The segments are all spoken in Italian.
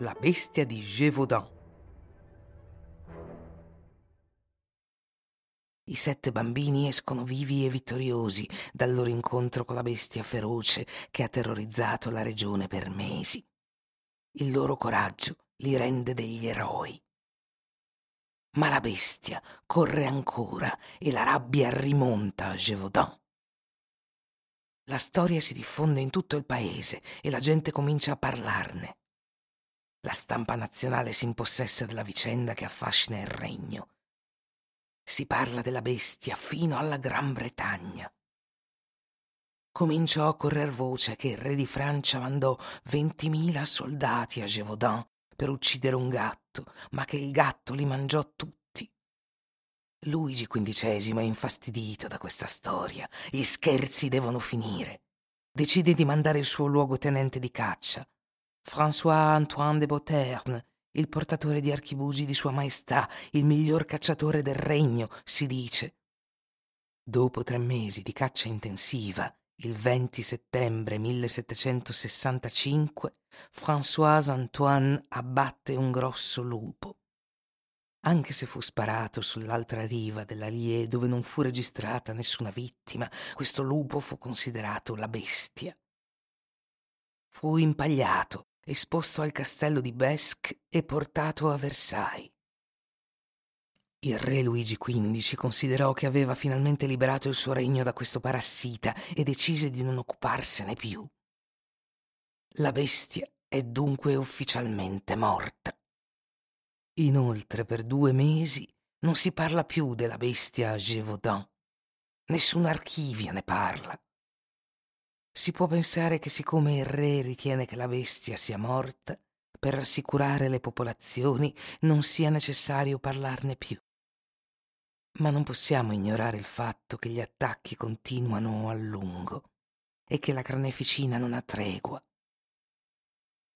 La bestia di Gévaudan. I sette bambini escono vivi e vittoriosi dal loro incontro con la bestia feroce che ha terrorizzato la regione per mesi. Il loro coraggio li rende degli eroi. Ma la bestia corre ancora e la rabbia rimonta a Gévaudan. La storia si diffonde in tutto il paese e la gente comincia a parlarne. La stampa nazionale si impossessa della vicenda che affascina il regno si parla della bestia fino alla Gran Bretagna. Cominciò a correr voce che il re di Francia mandò ventimila soldati a Gévaudan per uccidere un gatto, ma che il gatto li mangiò tutti. Luigi XV è infastidito da questa storia. Gli scherzi devono finire. Decide di mandare il suo luogotenente di caccia, François Antoine de Beauterne, il portatore di archibugi di Sua Maestà, il miglior cacciatore del regno, si dice. Dopo tre mesi di caccia intensiva, il 20 settembre 1765, François Antoine abbatte un grosso lupo. Anche se fu sparato sull'altra riva dell'Allier dove non fu registrata nessuna vittima, questo lupo fu considerato la bestia. Fu impagliato esposto al castello di Besque e portato a Versailles. Il re Luigi XV considerò che aveva finalmente liberato il suo regno da questo parassita e decise di non occuparsene più. La bestia è dunque ufficialmente morta. Inoltre per due mesi non si parla più della bestia a Gévaudan. Nessun archivio ne parla. Si può pensare che siccome il re ritiene che la bestia sia morta, per rassicurare le popolazioni non sia necessario parlarne più. Ma non possiamo ignorare il fatto che gli attacchi continuano a lungo e che la carneficina non ha tregua.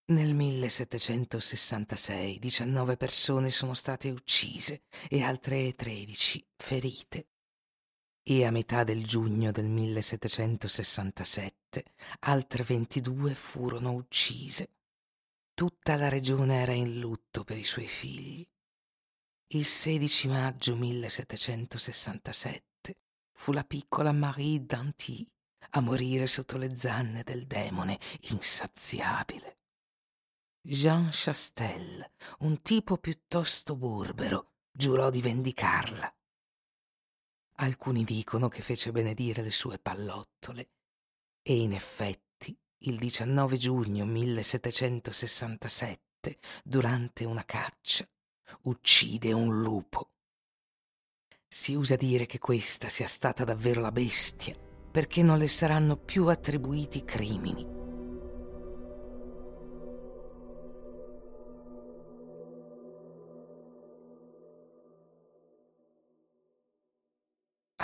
Nel 1766 19 persone sono state uccise e altre 13 ferite e a metà del giugno del 1767 altre 22 furono uccise. Tutta la regione era in lutto per i suoi figli. Il 16 maggio 1767 fu la piccola Marie Danty a morire sotto le zanne del demone insaziabile. Jean Chastel, un tipo piuttosto burbero, giurò di vendicarla Alcuni dicono che fece benedire le sue pallottole e in effetti il 19 giugno 1767, durante una caccia, uccide un lupo. Si usa dire che questa sia stata davvero la bestia, perché non le saranno più attribuiti crimini.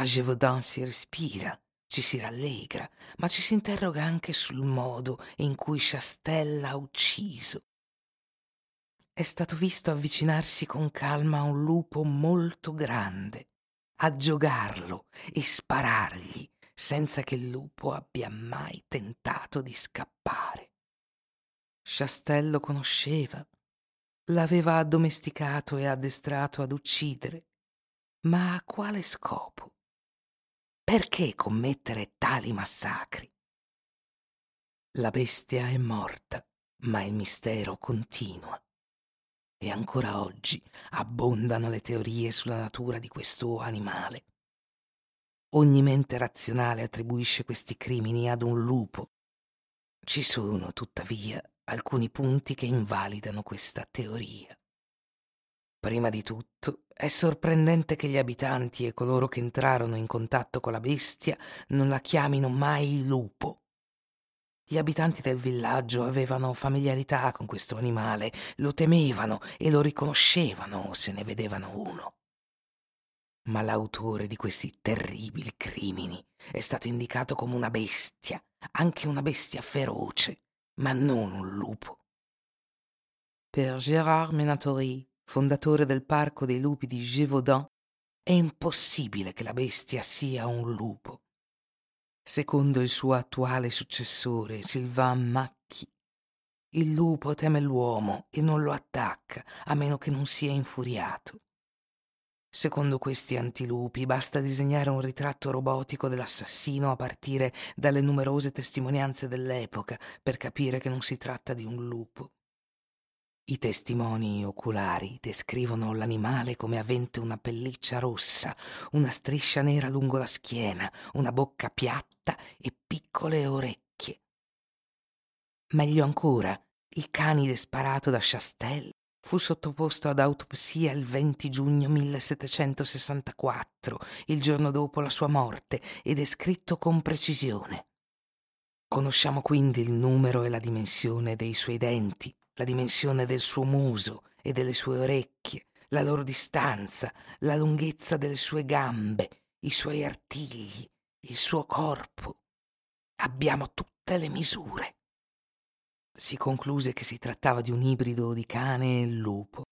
A Gévaudan si respira, ci si rallegra, ma ci si interroga anche sul modo in cui Chastel ha ucciso. È stato visto avvicinarsi con calma a un lupo molto grande, aggiogarlo e sparargli senza che il lupo abbia mai tentato di scappare. Chastel lo conosceva, l'aveva addomesticato e addestrato ad uccidere, ma a quale scopo? Perché commettere tali massacri? La bestia è morta, ma il mistero continua. E ancora oggi abbondano le teorie sulla natura di questo animale. Ogni mente razionale attribuisce questi crimini ad un lupo. Ci sono, tuttavia, alcuni punti che invalidano questa teoria. Prima di tutto, è sorprendente che gli abitanti e coloro che entrarono in contatto con la bestia non la chiamino mai lupo. Gli abitanti del villaggio avevano familiarità con questo animale, lo temevano e lo riconoscevano se ne vedevano uno. Ma l'autore di questi terribili crimini è stato indicato come una bestia, anche una bestia feroce, ma non un lupo. Per Gérard Menatori fondatore del parco dei lupi di Gévaudan, è impossibile che la bestia sia un lupo. Secondo il suo attuale successore, Sylvain Macchi, Il lupo teme l'uomo e non lo attacca a meno che non sia infuriato. Secondo questi antilupi basta disegnare un ritratto robotico dell'assassino a partire dalle numerose testimonianze dell'epoca per capire che non si tratta di un lupo. I testimoni oculari descrivono l'animale come avente una pelliccia rossa, una striscia nera lungo la schiena, una bocca piatta e piccole orecchie. Meglio ancora, il canide sparato da Chastel Fu sottoposto ad autopsia il 20 giugno 1764, il giorno dopo la sua morte, e descritto con precisione. Conosciamo quindi il numero e la dimensione dei suoi denti, la dimensione del suo muso e delle sue orecchie, la loro distanza, la lunghezza delle sue gambe, i suoi artigli, il suo corpo. Abbiamo tutte le misure si concluse che si trattava di un ibrido di cane e lupo.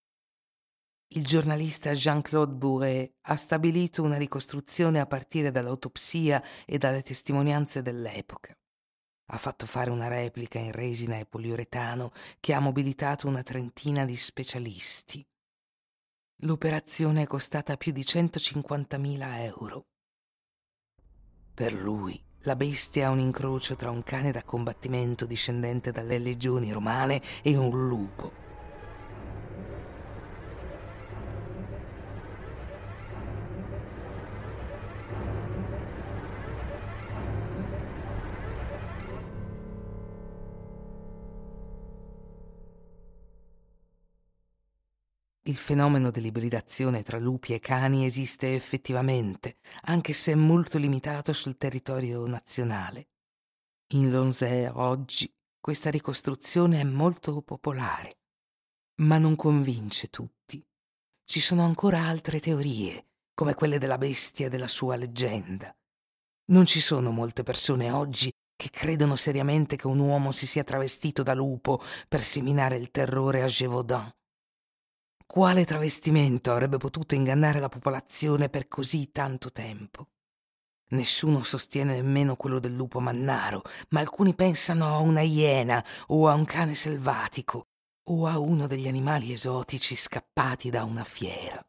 Il giornalista Jean-Claude Bourret ha stabilito una ricostruzione a partire dall'autopsia e dalle testimonianze dell'epoca. Ha fatto fare una replica in resina e poliuretano che ha mobilitato una trentina di specialisti. L'operazione è costata più di 150.000 euro. Per lui la bestia è un incrocio tra un cane da combattimento discendente dalle legioni romane e un lupo. Fenomeno dell'ibridazione tra lupi e cani esiste effettivamente, anche se è molto limitato sul territorio nazionale. In Lonzère oggi questa ricostruzione è molto popolare, ma non convince tutti. Ci sono ancora altre teorie, come quelle della bestia e della sua leggenda. Non ci sono molte persone oggi che credono seriamente che un uomo si sia travestito da lupo per seminare il terrore a Gévaudan. Quale travestimento avrebbe potuto ingannare la popolazione per così tanto tempo? Nessuno sostiene nemmeno quello del lupo mannaro, ma alcuni pensano a una iena o a un cane selvatico o a uno degli animali esotici scappati da una fiera.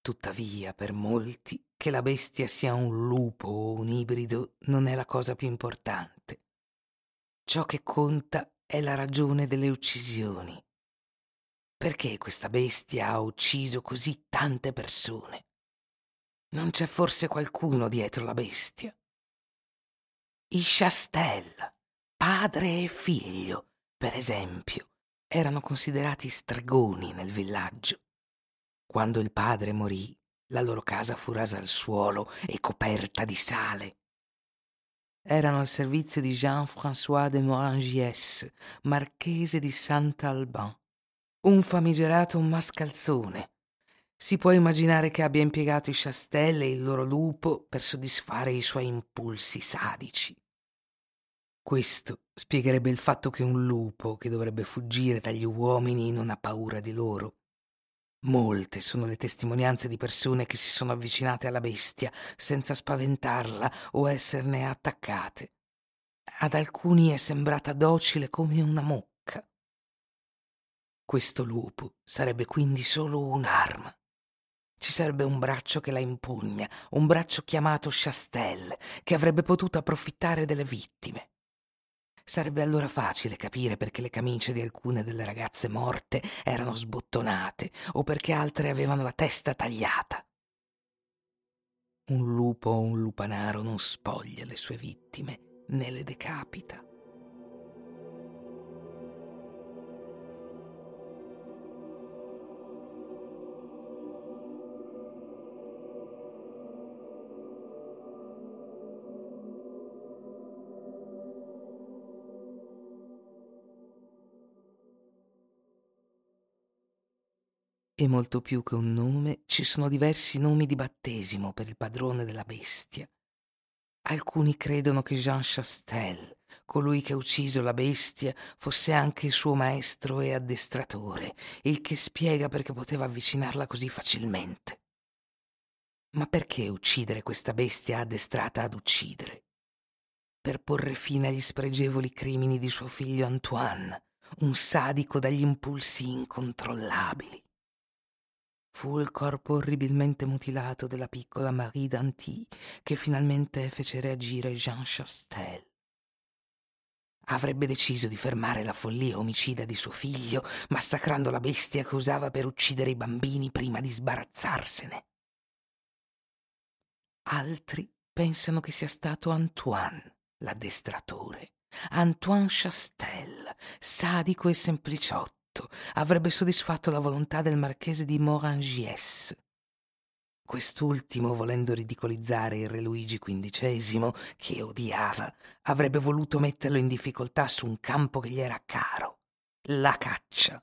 Tuttavia, per molti, che la bestia sia un lupo o un ibrido non è la cosa più importante. Ciò che conta è la ragione delle uccisioni. Perché questa bestia ha ucciso così tante persone? Non c'è forse qualcuno dietro la bestia? I Chastel, padre e figlio, per esempio, erano considerati stregoni nel villaggio. Quando il padre morì, la loro casa fu rasa al suolo e coperta di sale. Erano al servizio di Jean-François de Morangies, marchese di Saint-Alban un famigerato mascalzone. Si può immaginare che abbia impiegato i Chastel e il loro lupo per soddisfare i suoi impulsi sadici. Questo spiegherebbe il fatto che un lupo che dovrebbe fuggire dagli uomini non ha paura di loro. Molte sono le testimonianze di persone che si sono avvicinate alla bestia senza spaventarla o esserne attaccate. Ad alcuni è sembrata docile come una mucca. Questo lupo sarebbe quindi solo un'arma. Ci sarebbe un braccio che la impugna, un braccio chiamato Chastel, che avrebbe potuto approfittare delle vittime. Sarebbe allora facile capire perché le camicie di alcune delle ragazze morte erano sbottonate o perché altre avevano la testa tagliata. Un lupo o un lupanaro non spoglia le sue vittime né le decapita. E molto più che un nome, ci sono diversi nomi di battesimo per il padrone della bestia. Alcuni credono che Jean Chastel, colui che ha ucciso la bestia, fosse anche il suo maestro e addestratore, il che spiega perché poteva avvicinarla così facilmente. Ma perché uccidere questa bestia addestrata ad uccidere? Per porre fine agli spregevoli crimini di suo figlio Antoine, un sadico dagli impulsi incontrollabili. Fu il corpo orribilmente mutilato della piccola Marie Danty che finalmente fece reagire Jean Chastel. Avrebbe deciso di fermare la follia omicida di suo figlio, massacrando la bestia che usava per uccidere i bambini prima di sbarazzarsene. Altri pensano che sia stato Antoine, l'addestratore. Antoine Chastel, sadico e sempliciotto avrebbe soddisfatto la volontà del marchese di Morangies. Quest'ultimo, volendo ridicolizzare il re Luigi XV, che odiava, avrebbe voluto metterlo in difficoltà su un campo che gli era caro, la caccia.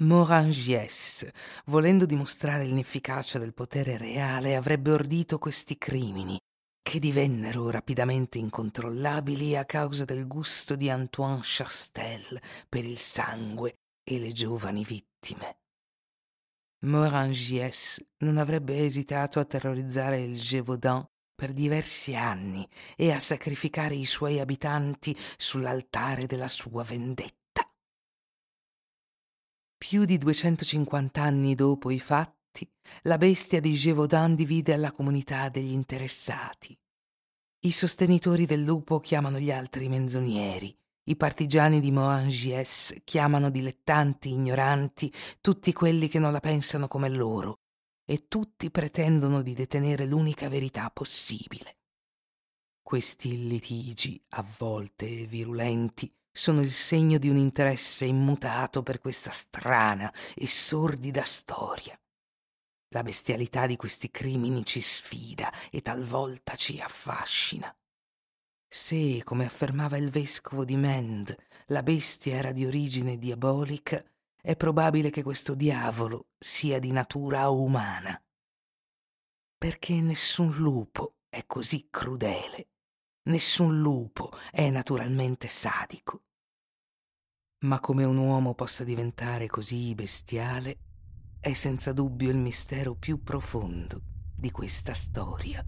Morangies, volendo dimostrare l'inefficacia del potere reale, avrebbe ordito questi crimini, che divennero rapidamente incontrollabili a causa del gusto di Antoine Chastel per il sangue e le giovani vittime. Morangies non avrebbe esitato a terrorizzare il Gévaudan per diversi anni e a sacrificare i suoi abitanti sull'altare della sua vendetta. Più di 250 anni dopo i fatti, la bestia di Gévaudan divide la comunità degli interessati. I sostenitori del lupo chiamano gli altri menzogneri, i partigiani di Moangies chiamano dilettanti, ignoranti, tutti quelli che non la pensano come loro, e tutti pretendono di detenere l'unica verità possibile. Questi litigi, a volte virulenti, sono il segno di un interesse immutato per questa strana e sordida storia. La bestialità di questi crimini ci sfida e talvolta ci affascina. Se, come affermava il vescovo di Mende, la bestia era di origine diabolica, è probabile che questo diavolo sia di natura umana. Perché nessun lupo è così crudele, nessun lupo è naturalmente sadico. Ma come un uomo possa diventare così bestiale è senza dubbio il mistero più profondo di questa storia.